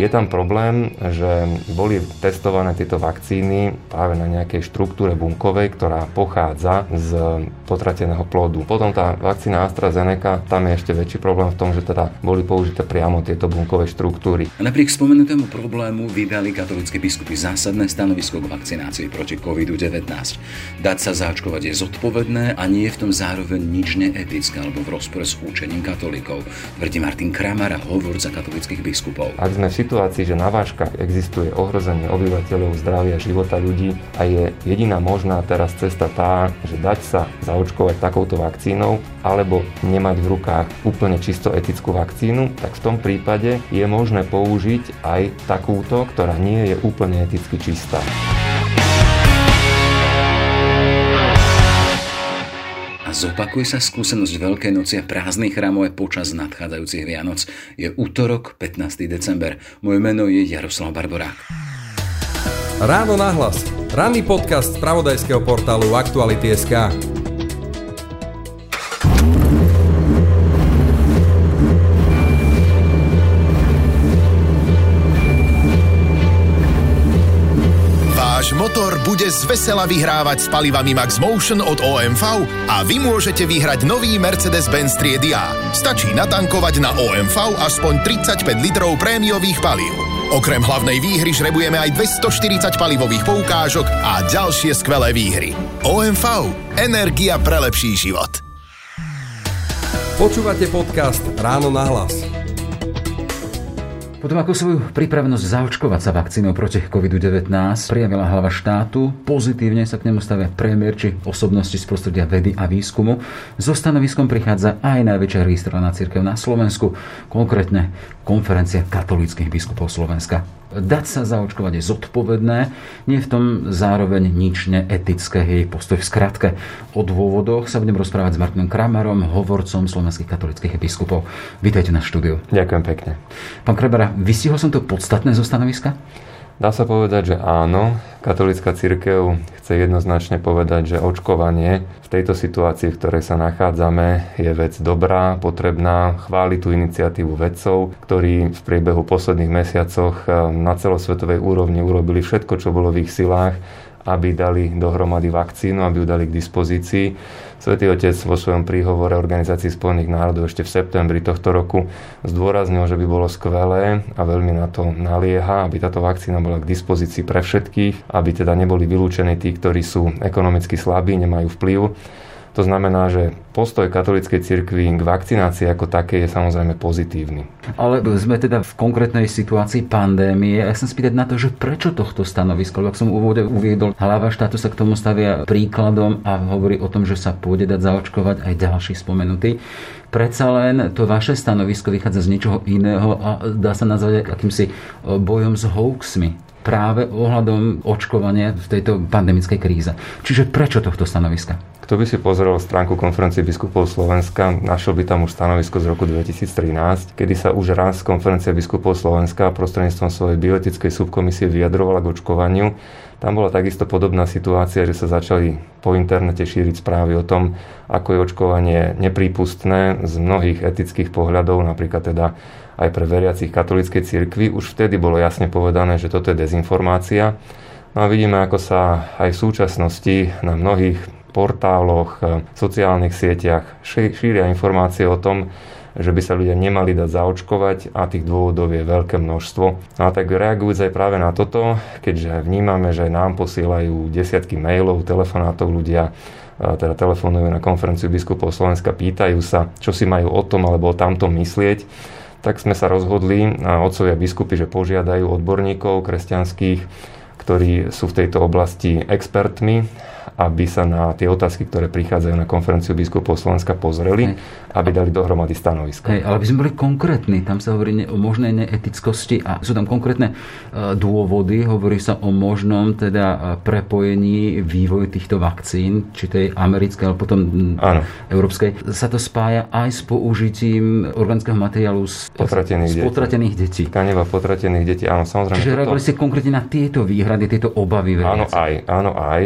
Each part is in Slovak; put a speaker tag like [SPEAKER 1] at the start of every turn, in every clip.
[SPEAKER 1] Je tam problém, že boli testované tieto vakcíny práve na nejakej štruktúre bunkovej, ktorá pochádza z potrateného plodu. Potom tá vakcína AstraZeneca, tam je ešte väčší problém v tom, že teda boli použité priamo tieto bunkové štruktúry.
[SPEAKER 2] Napriek spomenutému problému vydali katolické biskupy zásadné stanovisko k vakcinácii proti COVID-19. Dať sa zaočkovať je zodpovedné a nie je v tom zároveň nič neetické alebo v rozpore s účením katolíkov, tvrdí Martin Kramara, hovorca katolických biskupov.
[SPEAKER 1] Ak sme v situácii, že na váškach existuje ohrozenie obyvateľov zdravia života ľudí a je jediná možná teraz cesta tá, že dať sa zaočkovať takouto vakcínou alebo nemať v rukách úplne čisto etickú vakcínu, tak v tom prípade je možné použiť aj takúto, ktorá nie je úplne eticky čistá.
[SPEAKER 2] A zopakuje sa skúsenosť Veľkej noci a prázdnych chrámov aj počas nadchádzajúcich Vianoc. Je útorok, 15. december. Moje meno je Jaroslav Barborák.
[SPEAKER 3] Ráno nahlas. Ranný podcast z pravodajského portálu Aktuality.sk.
[SPEAKER 4] motor bude zvesela vyhrávať s palivami Max Motion od OMV a vy môžete vyhrať nový Mercedes-Benz triedy A. Stačí natankovať na OMV aspoň 35 litrov prémiových palív. Okrem hlavnej výhry žrebujeme aj 240 palivových poukážok a ďalšie skvelé výhry. OMV. Energia pre lepší život.
[SPEAKER 3] Počúvate podcast Ráno na hlas.
[SPEAKER 2] Potom ako svoju pripravenosť zaočkovať sa vakcínou proti COVID-19 prijavila hlava štátu, pozitívne sa k nemu stavia premiér či osobnosti z prostredia vedy a výskumu. So stanoviskom prichádza aj najväčšia registrovaná církev na Slovensku, konkrétne konferencia katolíckých biskupov Slovenska. Dať sa zaočkovať je zodpovedné, nie je v tom zároveň nič neetické, jej postoj v skratke. O dôvodoch sa budem rozprávať s Martinom Kramarom, hovorcom slovenských katolických biskupov. Vítajte na štúdiu.
[SPEAKER 1] Ďakujem pekne.
[SPEAKER 2] Pán Kramara, vystihol som to podstatné zo stanoviska?
[SPEAKER 1] Dá sa povedať, že áno. Katolická církev chce jednoznačne povedať, že očkovanie v tejto situácii, v ktorej sa nachádzame, je vec dobrá, potrebná. Chváli tú iniciatívu vedcov, ktorí v priebehu posledných mesiacoch eh, na celosvetovej úrovni urobili všetko, čo bolo v ich silách, aby dali dohromady vakcínu, aby ju dali k dispozícii. Svetý Otec vo svojom príhovore Organizácii spojených národov ešte v septembri tohto roku zdôraznil, že by bolo skvelé a veľmi na to nalieha, aby táto vakcína bola k dispozícii pre všetkých, aby teda neboli vylúčení tí, ktorí sú ekonomicky slabí, nemajú vplyv to znamená, že postoj katolíckej cirkvi k vakcinácii ako také je samozrejme pozitívny.
[SPEAKER 2] Ale sme teda v konkrétnej situácii pandémie. Ja chcem spýtať na to, že prečo tohto stanovisko? Lebo som úvode uviedol, hlava štátu sa k tomu stavia príkladom a hovorí o tom, že sa pôjde dať zaočkovať aj ďalší spomenutý. Predsa len to vaše stanovisko vychádza z niečoho iného a dá sa nazvať akýmsi bojom s hoaxmi práve ohľadom očkovania v tejto pandemickej kríze. Čiže prečo tohto stanoviska?
[SPEAKER 1] Kto by si pozrel stránku konferencie biskupov Slovenska, našiel by tam už stanovisko z roku 2013, kedy sa už raz konferencia biskupov Slovenska prostredníctvom svojej bioetickej subkomisie vyjadrovala k očkovaniu. Tam bola takisto podobná situácia, že sa začali po internete šíriť správy o tom, ako je očkovanie neprípustné z mnohých etických pohľadov, napríklad teda aj pre veriacich katolíckej cirkvi. Už vtedy bolo jasne povedané, že toto je dezinformácia. No a vidíme, ako sa aj v súčasnosti na mnohých portáloch, eh, sociálnych sieťach šíria informácie o tom, že by sa ľudia nemali dať zaočkovať a tých dôvodov je veľké množstvo. No a tak reagujúc aj práve na toto, keďže vnímame, že nám posielajú desiatky mailov, telefonátov ľudia, eh, teda telefonujú na konferenciu biskupov Slovenska, pýtajú sa, čo si majú o tom alebo o tamtom myslieť, tak sme sa rozhodli, otcovia biskupy, že požiadajú odborníkov kresťanských, ktorí sú v tejto oblasti expertmi aby sa na tie otázky, ktoré prichádzajú na konferenciu biskupov Slovenska pozreli, Hej. aby dali dohromady stanovisko.
[SPEAKER 2] Hej, ale by sme boli konkrétni, tam sa hovorí o možnej neetickosti a sú tam konkrétne e, dôvody, hovorí sa o možnom teda e, prepojení vývoju týchto vakcín, či tej americkej, ale potom Áno. európskej. Sa to spája aj s použitím organického materiálu z
[SPEAKER 1] potratených,
[SPEAKER 2] z potratených detí.
[SPEAKER 1] Kaneva potratených detí, áno, samozrejme.
[SPEAKER 2] Čiže reagovali ste konkrétne na tieto výhrady, tieto obavy.
[SPEAKER 1] Áno, aj, áno, aj.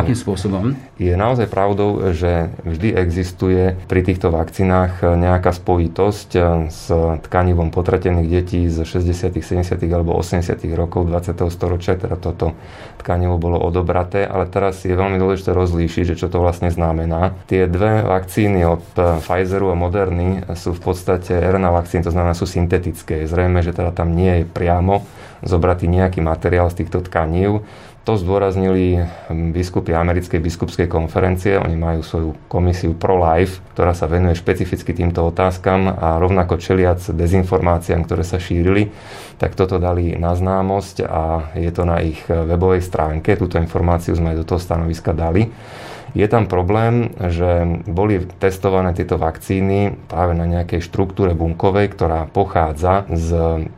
[SPEAKER 2] Akým spôsobom?
[SPEAKER 1] Je naozaj pravdou, že vždy existuje pri týchto vakcínach nejaká spojitosť s tkanivom potratených detí z 60., 70. alebo 80. rokov 20. storočia, teda toto tkanivo bolo odobraté, ale teraz je veľmi dôležité rozlíšiť, že čo to vlastne znamená. Tie dve vakcíny od Pfizeru a Moderny sú v podstate RNA vakcíny, to znamená sú syntetické. Zrejme, že teda tam nie je priamo zobratý nejaký materiál z týchto tkanív. To zdôraznili biskupy americkej biskupskej konferencie. Oni majú svoju komisiu Pro-Life, ktorá sa venuje špecificky týmto otázkam a rovnako čeliac dezinformáciám, ktoré sa šírili, tak toto dali na známosť a je to na ich webovej stránke. Túto informáciu sme aj do toho stanoviska dali. Je tam problém, že boli testované tieto vakcíny práve na nejakej štruktúre bunkovej, ktorá pochádza z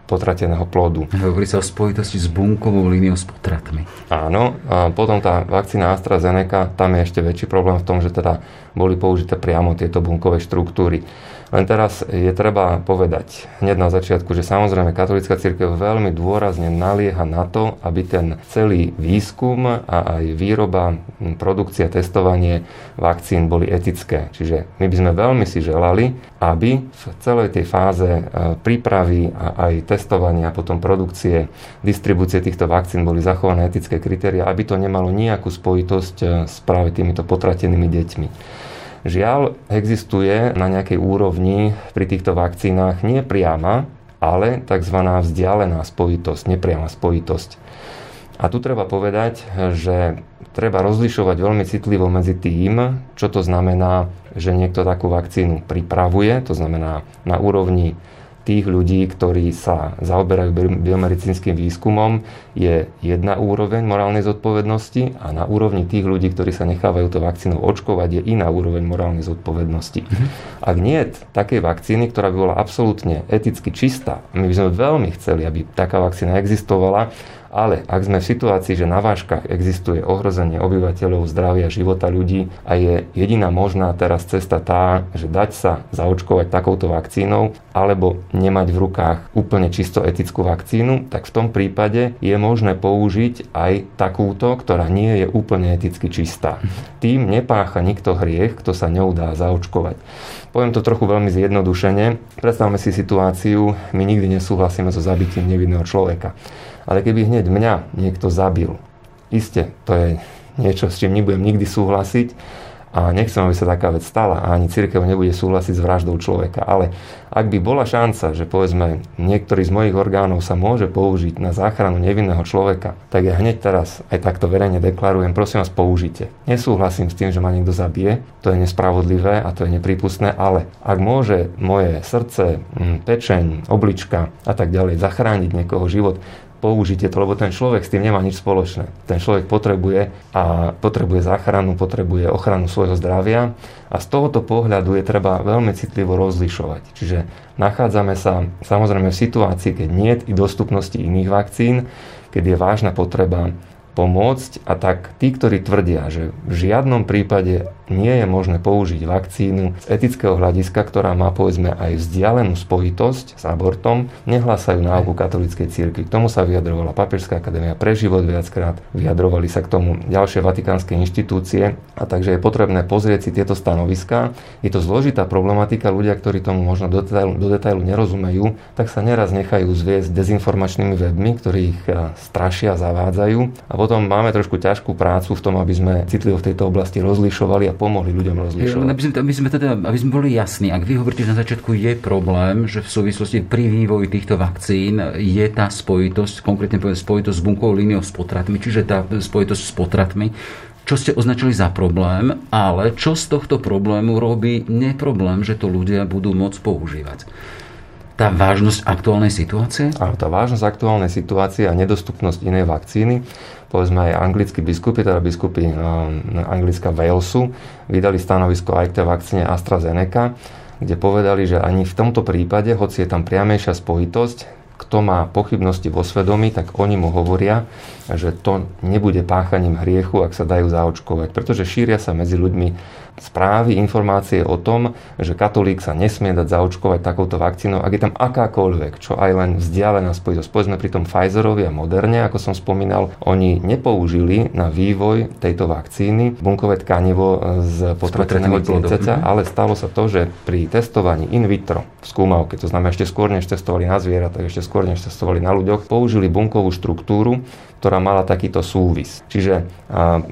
[SPEAKER 1] potrateného plodu.
[SPEAKER 2] Hovorí sa o spojitosti s bunkovou líniou s potratmi.
[SPEAKER 1] Áno, a potom tá vakcína AstraZeneca, tam je ešte väčší problém v tom, že teda boli použité priamo tieto bunkové štruktúry. Len teraz je treba povedať hneď na začiatku, že samozrejme katolická církev veľmi dôrazne nalieha na to, aby ten celý výskum a aj výroba, produkcia, testovanie vakcín boli etické. Čiže my by sme veľmi si želali, aby v celej tej fáze e, prípravy a aj testovania a potom produkcie, distribúcie týchto vakcín boli zachované etické kritéria, aby to nemalo nejakú spojitosť e, s práve týmito potratenými deťmi. Žiaľ, existuje na nejakej úrovni pri týchto vakcínach nie priama, ale tzv. vzdialená spojitosť, nepriama spojitosť. A tu treba povedať, že treba rozlišovať veľmi citlivo medzi tým, čo to znamená, že niekto takú vakcínu pripravuje, to znamená na úrovni tých ľudí, ktorí sa zaoberajú biomedicínskym výskumom, je jedna úroveň morálnej zodpovednosti a na úrovni tých ľudí, ktorí sa nechávajú to vakcínou očkovať, je iná úroveň morálnej zodpovednosti. Mm-hmm. Ak nie je takej vakcíny, ktorá by bola absolútne eticky čistá, my by sme veľmi chceli, aby taká vakcína existovala, ale ak sme v situácii, že na váškach existuje ohrozenie obyvateľov, zdravia, života ľudí a je jediná možná teraz cesta tá, že dať sa zaočkovať takouto vakcínou alebo nemať v rukách úplne čisto etickú vakcínu, tak v tom prípade je možné použiť aj takúto, ktorá nie je úplne eticky čistá. Tým nepácha nikto hriech, kto sa ňou dá zaočkovať. Poviem to trochu veľmi zjednodušene. Predstavme si situáciu, my nikdy nesúhlasíme so zabitím nevinného človeka. Ale keby hneď mňa niekto zabil, iste, to je niečo, s čím nebudem nikdy súhlasiť a nechcem, aby sa taká vec stala a ani církev nebude súhlasiť s vraždou človeka. Ale ak by bola šanca, že povedzme niektorý z mojich orgánov sa môže použiť na záchranu nevinného človeka, tak ja hneď teraz aj takto verejne deklarujem, prosím vás, použite. Nesúhlasím s tým, že ma niekto zabije, to je nespravodlivé a to je nepripustné, ale ak môže moje srdce, pečeň, oblička a tak ďalej zachrániť niekoho život, použite to, lebo ten človek s tým nemá nič spoločné. Ten človek potrebuje a potrebuje záchranu, potrebuje ochranu svojho zdravia a z tohoto pohľadu je treba veľmi citlivo rozlišovať. Čiže nachádzame sa samozrejme v situácii, keď nie je dostupnosti iných vakcín, keď je vážna potreba pomôcť a tak tí, ktorí tvrdia, že v žiadnom prípade nie je možné použiť vakcínu z etického hľadiska, ktorá má povedzme aj vzdialenú spojitosť s abortom, nehlásajú náuku katolíckej cirkvi. K tomu sa vyjadrovala Papežská akadémia pre život viackrát, vyjadrovali sa k tomu ďalšie vatikánske inštitúcie. A takže je potrebné pozrieť si tieto stanoviská. Je to zložitá problematika, ľudia, ktorí tomu možno do detailu, do detailu nerozumejú, tak sa neraz nechajú zviesť dezinformačnými webmi, ktorí ich eh, strašia, zavádzajú. A potom máme trošku ťažkú prácu v tom, aby sme citlivo v tejto oblasti rozlišovali a pomohli ľuďom rozlišovať.
[SPEAKER 2] Aby sme, aby sme, teda, aby sme boli jasní, ak vy hovoríte, že na začiatku je problém, že v súvislosti pri vývoji týchto vakcín je tá spojitosť, konkrétne povedať spojitosť s bunkovou líniou s potratmi, čiže tá spojitosť s potratmi, čo ste označili za problém, ale čo z tohto problému robí neproblém, že to ľudia budú môcť používať tá vážnosť aktuálnej situácie?
[SPEAKER 1] Áno, tá vážnosť aktuálnej situácie a nedostupnosť inej vakcíny povedzme aj anglickí biskupy, teda biskupy Anglická Walesu, vydali stanovisko aj k tej vakcíne AstraZeneca, kde povedali, že ani v tomto prípade, hoci je tam priamejšia spojitosť, kto má pochybnosti vo svedomí, tak oni mu hovoria, že to nebude páchaním hriechu, ak sa dajú zaočkovať. Pretože šíria sa medzi ľuďmi správy, informácie o tom, že katolík sa nesmie dať zaočkovať takouto vakcínou, ak je tam akákoľvek, čo aj len vzdialená spojitosť. Povedzme pri tom Pfizerovi a Moderne, ako som spomínal, oni nepoužili na vývoj tejto vakcíny bunkové tkanivo z potrateného dieťaťa, mhm. ale stalo sa to, že pri testovaní in vitro v skúmavke, to znamená ešte skôr než testovali na zvieratách, ešte skôr než testovali na ľuďoch, použili bunkovú štruktúru, ktorá mala takýto súvis. Čiže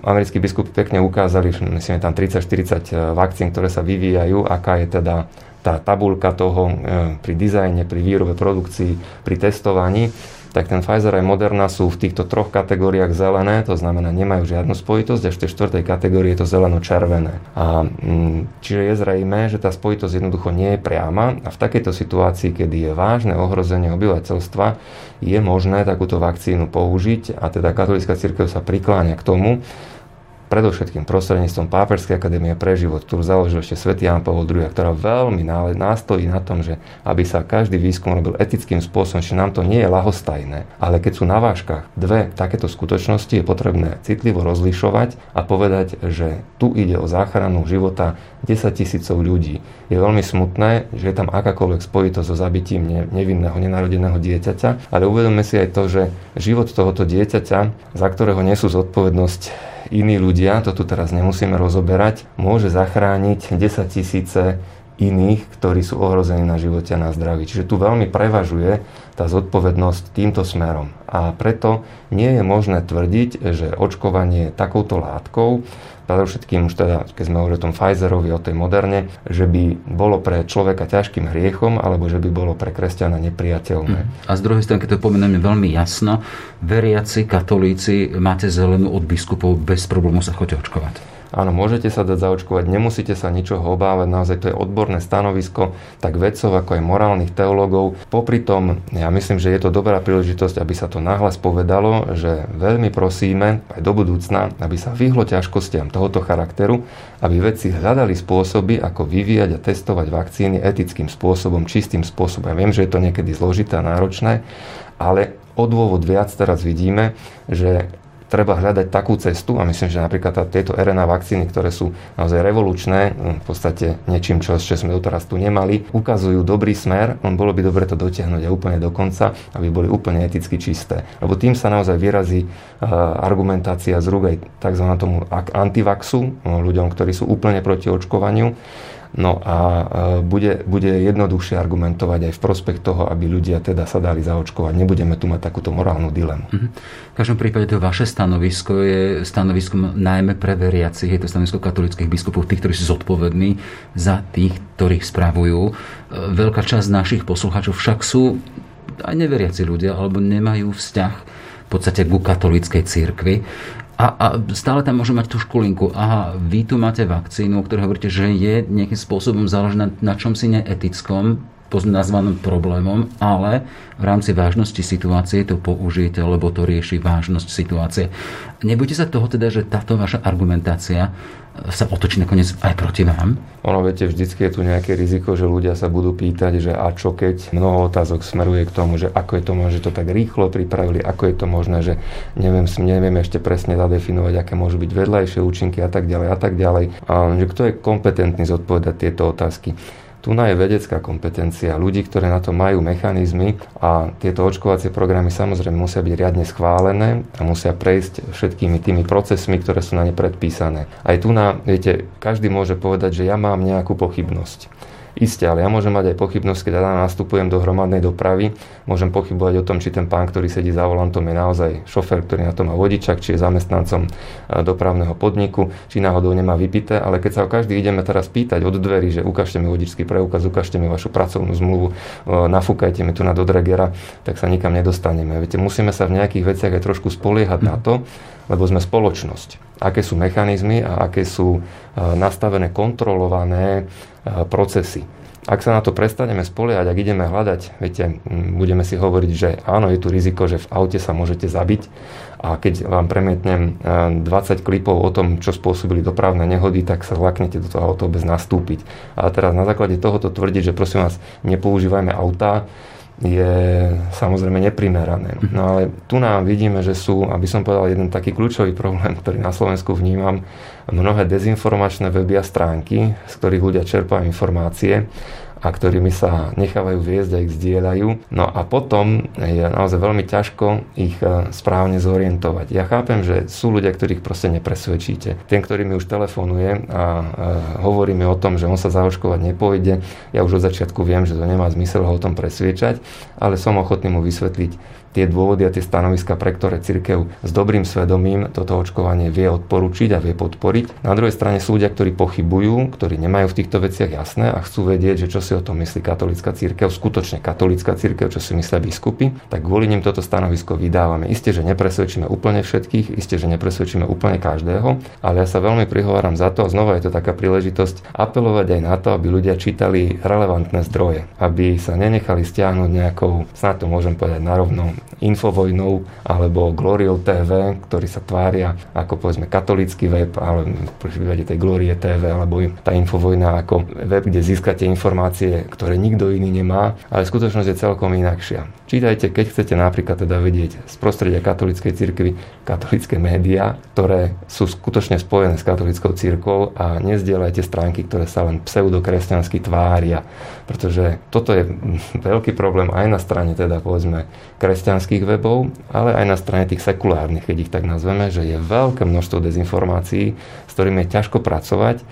[SPEAKER 1] americkí biskupy pekne ukázali, myslím, tam 30-40 e, vakcín, ktoré sa vyvíjajú, aká je teda tá tabulka toho e, pri dizajne, pri výrobe, produkcii, pri testovaní tak ten Pfizer aj Moderna sú v týchto troch kategóriách zelené, to znamená nemajú žiadnu spojitosť, až v tej štvrtej kategórii je to zeleno-červené. A, mm, čiže je zrejme, že tá spojitosť jednoducho nie je priama a v takejto situácii, kedy je vážne ohrozenie obyvateľstva, je možné takúto vakcínu použiť a teda katolická církev sa prikláňa k tomu, predovšetkým prostredníctvom Pápežskej akadémie pre život, ktorú založil ešte svätý Jan Pavel II, ktorá veľmi nástojí na tom, že aby sa každý výskum robil etickým spôsobom, že nám to nie je lahostajné, ale keď sú na vážkach dve takéto skutočnosti, je potrebné citlivo rozlišovať a povedať, že tu ide o záchranu života 10 tisícov ľudí. Je veľmi smutné, že je tam akákoľvek spojitosť so zabitím nevinného, nenarodeného dieťaťa, ale uvedome si aj to, že život tohoto dieťaťa, za ktorého nesú zodpovednosť iní ľudia, to tu teraz nemusíme rozoberať, môže zachrániť 10 tisíce iných, ktorí sú ohrození na živote a na zdraví. Čiže tu veľmi prevažuje tá zodpovednosť týmto smerom. A preto nie je možné tvrdiť, že očkovanie takouto látkou predovšetkým už teda, keď sme hovorili o tom Pfizerovi, o tej moderne, že by bolo pre človeka ťažkým hriechom, alebo že by bolo pre kresťana nepriateľné.
[SPEAKER 2] Mhm. A z druhej strany, keď to pomenujeme veľmi jasno, veriaci, katolíci, máte zelenú od biskupov, bez problému sa chodite očkovať.
[SPEAKER 1] Áno, môžete sa dať zaočkovať, nemusíte sa ničoho obávať, naozaj to je odborné stanovisko, tak vedcov ako aj morálnych teológov. Popri tom, ja myslím, že je to dobrá príležitosť, aby sa to nahlas povedalo, že veľmi prosíme aj do budúcna, aby sa vyhlo ťažkostiam tohoto charakteru, aby vedci hľadali spôsoby, ako vyvíjať a testovať vakcíny etickým spôsobom, čistým spôsobom. Ja viem, že je to niekedy zložité a náročné, ale o dôvod viac teraz vidíme, že treba hľadať takú cestu a myslím, že napríklad tieto RNA vakcíny, ktoré sú naozaj revolučné, v podstate niečím, čo ešte sme doteraz tu nemali, ukazujú dobrý smer, len bolo by dobre to dotiahnuť aj úplne do konca, aby boli úplne eticky čisté. Lebo tým sa naozaj vyrazí argumentácia z rúk aj tzv. tomu antivaxu, ľuďom, ktorí sú úplne proti očkovaniu No a e, bude, bude jednoduchšie argumentovať aj v prospech toho, aby ľudia teda sa dali zaočkovať. Nebudeme tu mať takúto morálnu dilemu.
[SPEAKER 2] Mhm. V každom prípade to vaše stanovisko je stanoviskom najmä pre veriacich, je to stanovisko katolických biskupov, tých, ktorí sú zodpovední za tých, ktorých spravujú. E, veľká časť našich poslucháčov však sú aj neveriaci ľudia, alebo nemajú vzťah v podstate ku katolíckej církvi. A, a stále tam môže mať tú školinku. Aha, vy tu máte vakcínu, o ktorej hovoríte, že je nejakým spôsobom založená na čom si neetickom, nazvaným problémom, ale v rámci vážnosti situácie to použijete, lebo to rieši vážnosť situácie. Nebudete sa toho teda, že táto vaša argumentácia sa otočí nakoniec aj proti vám?
[SPEAKER 1] Ono, viete, vždycky je tu nejaké riziko, že ľudia sa budú pýtať, že a čo keď mnoho otázok smeruje k tomu, že ako je to možné, že to tak rýchlo pripravili, ako je to možné, že neviem, neviem ešte presne zadefinovať, aké môžu byť vedľajšie účinky a tak ďalej a tak ďalej. A, že kto je kompetentný zodpovedať tieto otázky? Tu na je vedecká kompetencia ľudí, ktoré na to majú mechanizmy a tieto očkovacie programy samozrejme musia byť riadne schválené a musia prejsť všetkými tými procesmi, ktoré sú na ne predpísané. Aj tu na, viete, každý môže povedať, že ja mám nejakú pochybnosť. Isté, ale ja môžem mať aj pochybnosť, keď ja nastupujem do hromadnej dopravy, môžem pochybovať o tom, či ten pán, ktorý sedí za volantom, je naozaj šofer, ktorý na to má vodičak, či je zamestnancom e, dopravného podniku, či náhodou nemá vypité, ale keď sa o každý ideme teraz pýtať od dverí, že ukážte mi vodičský preukaz, ukážte mi vašu pracovnú zmluvu, e, nafúkajte mi tu na dodregera, tak sa nikam nedostaneme. Viete, musíme sa v nejakých veciach aj trošku spoliehať na to, lebo sme spoločnosť. Aké sú mechanizmy a aké sú e, nastavené, kontrolované procesy. Ak sa na to prestaneme spoliehať, ak ideme hľadať, viete, budeme si hovoriť, že áno, je tu riziko, že v aute sa môžete zabiť a keď vám premietnem 20 klipov o tom, čo spôsobili dopravné nehody, tak sa zlaknete do toho auta bez nastúpiť. A teraz na základe tohoto tvrdiť, že prosím vás, nepoužívajme autá, je samozrejme neprimerané. No ale tu nám vidíme, že sú, aby som povedal, jeden taký kľúčový problém, ktorý na Slovensku vnímam, mnohé dezinformačné weby a stránky, z ktorých ľudia čerpajú informácie a ktorými sa nechávajú viesť a ich zdieľajú. No a potom je naozaj veľmi ťažko ich e, správne zorientovať. Ja chápem, že sú ľudia, ktorých proste nepresvedčíte. Ten, ktorý mi už telefonuje a e, hovorí mi o tom, že on sa zaočkovať nepôjde, ja už od začiatku viem, že to nemá zmysel ho o tom presviečať, ale som ochotný mu vysvetliť tie dôvody a tie stanoviska, pre ktoré cirkev s dobrým svedomím toto očkovanie vie odporučiť a vie podporiť. Na druhej strane sú ľudia, ktorí pochybujú, ktorí nemajú v týchto veciach jasné a chcú vedieť, že čo si o tom myslí katolická cirkev, skutočne katolická cirkev, čo si myslia biskupy, tak kvôli nim toto stanovisko vydávame. Isté, že nepresvedčíme úplne všetkých, isté, že nepresvedčíme úplne každého, ale ja sa veľmi prihováram za to a znova je to taká príležitosť apelovať aj na to, aby ľudia čítali relevantné zdroje, aby sa nenechali stiahnuť nejakou, snad to môžem povedať narovno, Infovojnou alebo Gloriou TV, ktorí sa tvária ako povedzme katolický web, ale v prípade tej Glorie TV alebo tá Infovojna ako web, kde získate informácie, ktoré nikto iný nemá, ale skutočnosť je celkom inakšia. Čítajte, keď chcete napríklad teda vedieť z prostredia katolíckej cirkvi katolické médiá, ktoré sú skutočne spojené s katolickou cirkvou a nezdielajte stránky, ktoré sa len pseudokresťansky tvária, pretože toto je veľký problém aj na strane teda povedzme kresťanských webov, ale aj na strane tých sekulárnych, keď ich tak nazveme, že je veľké množstvo dezinformácií, s ktorými je ťažko pracovať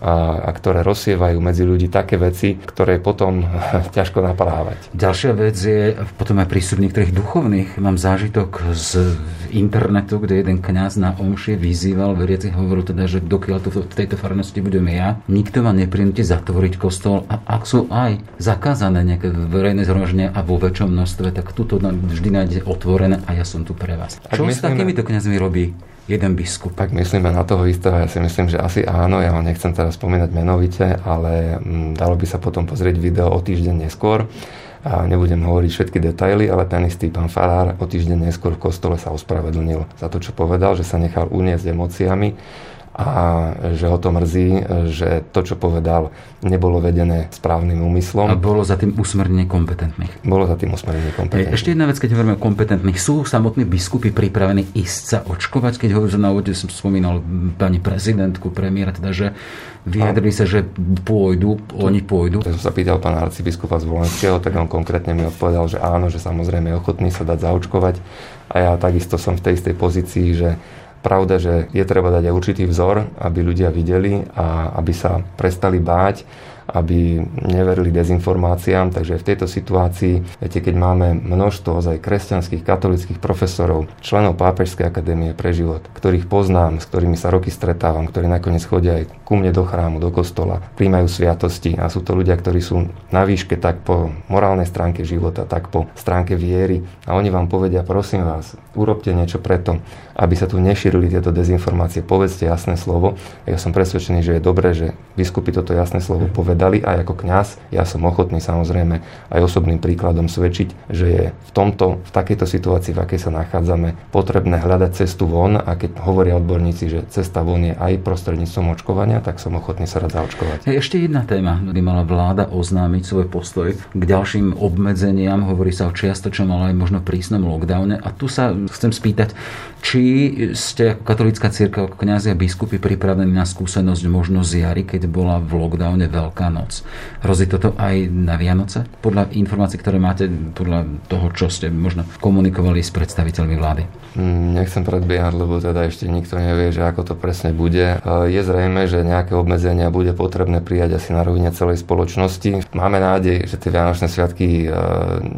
[SPEAKER 1] a, a ktoré rozsievajú medzi ľudí také veci, ktoré potom ťažko naprávať.
[SPEAKER 2] Ďalšia vec je potom aj prístup niektorých duchovných. Mám zážitok z internetu, kde jeden kňaz na omšie vyzýval veriacich, hovoril teda, že dokiaľ tu v tejto farnosti budeme ja, nikto ma neprinúti zatvoriť kostol a ak sú aj zakázané nejaké verejné zhromaždenia a vo väčšom množstve, tak tuto vždy nájde otvorené a ja som tu pre vás. Čo myslíme... s takýmito kňazmi robí jeden biskup.
[SPEAKER 1] Tak myslíme na toho istého, ja si myslím, že asi áno, ja ho nechcem teraz spomínať menovite, ale mm, dalo by sa potom pozrieť video o týždeň neskôr a nebudem hovoriť všetky detaily, ale ten istý pán Farár o týždeň neskôr v kostole sa ospravedlnil za to, čo povedal, že sa nechal uniesť emóciami a že ho to mrzí, že to, čo povedal, nebolo vedené správnym úmyslom.
[SPEAKER 2] A bolo za tým usmernenie kompetentných.
[SPEAKER 1] Bolo za tým usmernenie kompetentných.
[SPEAKER 2] Ešte jedna vec, keď hovoríme o kompetentných. Sú samotní biskupy pripravení ísť sa očkovať? Keď hovorím, že na úvode som spomínal pani prezidentku, premiéra, teda, že vyjadrili sa, že pôjdu, oni pôjdu.
[SPEAKER 1] Keď som sa pýtal pána arcibiskupa z Volenského, tak on konkrétne mi odpovedal, že áno, že samozrejme je ochotný sa dať zaočkovať. A ja takisto som v tej istej pozícii, že Pravda, že je treba dať aj určitý vzor, aby ľudia videli a aby sa prestali báť aby neverili dezinformáciám. Takže v tejto situácii, viete, keď máme množstvo ozaj kresťanských, katolických profesorov, členov Pápežskej akadémie pre život, ktorých poznám, s ktorými sa roky stretávam, ktorí nakoniec chodia aj ku mne do chrámu, do kostola, príjmajú sviatosti a sú to ľudia, ktorí sú na výške tak po morálnej stránke života, tak po stránke viery a oni vám povedia, prosím vás, urobte niečo preto, aby sa tu nešírili tieto dezinformácie, povedzte jasné slovo. Ja som presvedčený, že je dobré, že biskupy toto jasné slovo povedali dali aj ako kňaz. Ja som ochotný samozrejme aj osobným príkladom svedčiť, že je v tomto, v takejto situácii, v akej sa nachádzame, potrebné hľadať cestu von a keď hovoria odborníci, že cesta von je aj prostredníctvom očkovania, tak som ochotný sa rád zaočkovať.
[SPEAKER 2] Ešte jedna téma, kedy mala vláda oznámiť svoj postoj k ďalším obmedzeniam, hovorí sa o čiastočnom, ale aj možno prísnom lockdowne. A tu sa chcem spýtať, či ste ako katolická církev, ako kňazia biskupy pripravení na skúsenosť možno z jary, keď bola v lockdowne Veľká noc. Hrozí toto aj na Vianoce? Podľa informácií, ktoré máte, podľa toho, čo ste možno komunikovali s predstaviteľmi vlády?
[SPEAKER 1] Mm, nechcem predbiehať, lebo teda ešte nikto nevie, že ako to presne bude. E, je zrejme, že nejaké obmedzenia bude potrebné prijať asi na rovine celej spoločnosti. Máme nádej, že tie Vianočné sviatky e,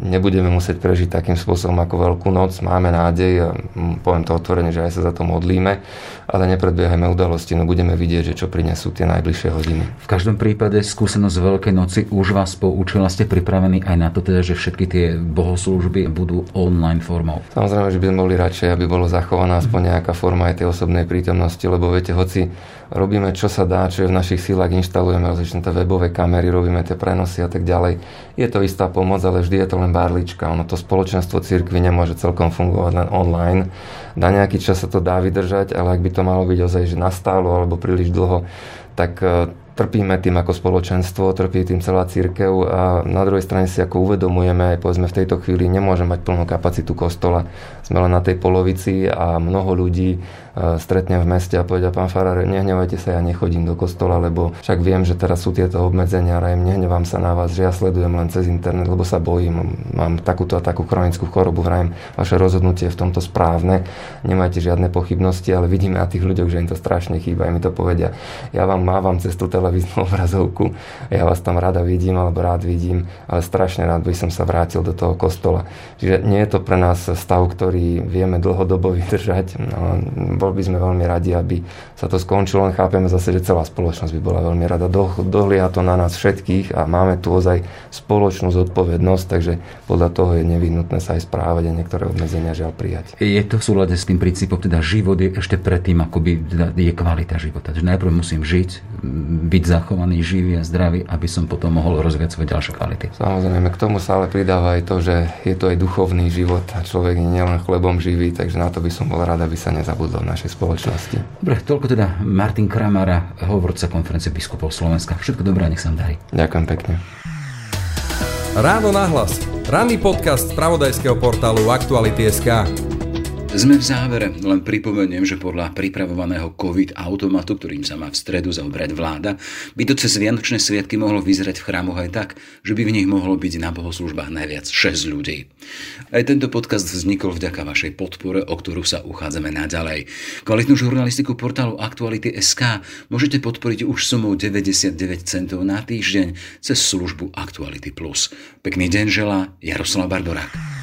[SPEAKER 1] nebudeme musieť prežiť takým spôsobom ako Veľkú noc. Máme nádej, poviem to otvorene, že aj sa za to modlíme, ale nepredbiehajme udalosti, no budeme vidieť, že čo prinesú tie najbližšie hodiny.
[SPEAKER 2] V každom prípade skúsenosť Veľkej noci už vás poučila, ste pripravení aj na to, teda, že všetky tie bohoslúžby budú online formou?
[SPEAKER 1] Samozrejme, že by sme boli radšej, aby bolo zachovaná aspoň nejaká forma aj tej osobnej prítomnosti, lebo viete, hoci robíme čo sa dá, čo je v našich sílach, inštalujeme rozličné webové kamery, robíme tie prenosy a tak ďalej. Je to istá pomoc, ale vždy je to len barlička. Ono to spoločenstvo cirkvi nemôže celkom fungovať len online. Na nejaký čas sa to dá vydržať, ale ak by to malo byť ozaj že nastálo alebo príliš dlho, tak e, trpíme tým ako spoločenstvo, trpí tým celá církev a na druhej strane si ako uvedomujeme, aj povedzme v tejto chvíli nemôže mať plnú kapacitu kostola. Sme len na tej polovici a mnoho ľudí stretnem v meste a povedia, pán Farár, nehnevajte sa, ja nechodím do kostola, lebo však viem, že teraz sú tieto obmedzenia, ale nehnevám sa na vás, že ja sledujem len cez internet, lebo sa bojím, mám takúto a takú chronickú chorobu, vrajem, vaše rozhodnutie je v tomto správne, nemajte žiadne pochybnosti, ale vidíme na tých ľuďoch, že im to strašne chýba, mi to povedia, ja vám mávam cez tú televíznu obrazovku, ja vás tam rada vidím, alebo rád vidím, ale strašne rád by som sa vrátil do toho kostola. Čiže nie je to pre nás stav, ktorý vieme dlhodobo vydržať, no, bol by sme veľmi radi, aby sa to skončilo, len chápeme zase, že celá spoločnosť by bola veľmi rada. Do, dohlia to na nás všetkých a máme tu ozaj spoločnú zodpovednosť, takže podľa toho je nevyhnutné sa aj správať a niektoré obmedzenia žiaľ prijať.
[SPEAKER 2] Je to v súlade s tým princípom, teda život je ešte predtým, ako by teda je kvalita života. Takže najprv musím žiť, byť zachovaný, živý a zdravý, aby som potom mohol rozvíjať svoje ďalšie kvality.
[SPEAKER 1] Samozrejme, k tomu sa ale pridáva aj to, že je to aj duchovný život a človek je nielen chlebom živý, takže na to by som bol rád, aby sa nezabudol našej spoločnosti.
[SPEAKER 2] Dobre, toľko teda Martin Kramara, hovorca konferencie biskupov Slovenska. Všetko dobré, nech sa vám darí.
[SPEAKER 1] Ďakujem pekne.
[SPEAKER 3] Ráno nahlas. Ranný podcast z pravodajského portálu Aktuality.sk.
[SPEAKER 2] Sme v závere, len pripomeniem, že podľa pripravovaného COVID automatu, ktorým sa má v stredu zaobrať vláda, by to cez Vianočné sviatky mohlo vyzerať v chrámoch aj tak, že by v nich mohlo byť na bohoslužbách najviac 6 ľudí. Aj tento podcast vznikol vďaka vašej podpore, o ktorú sa uchádzame naďalej. Kvalitnú žurnalistiku portálu Aktuality.sk môžete podporiť už sumou 99 centov na týždeň cez službu Aktuality+. Pekný deň želá Jaroslav Bardorák.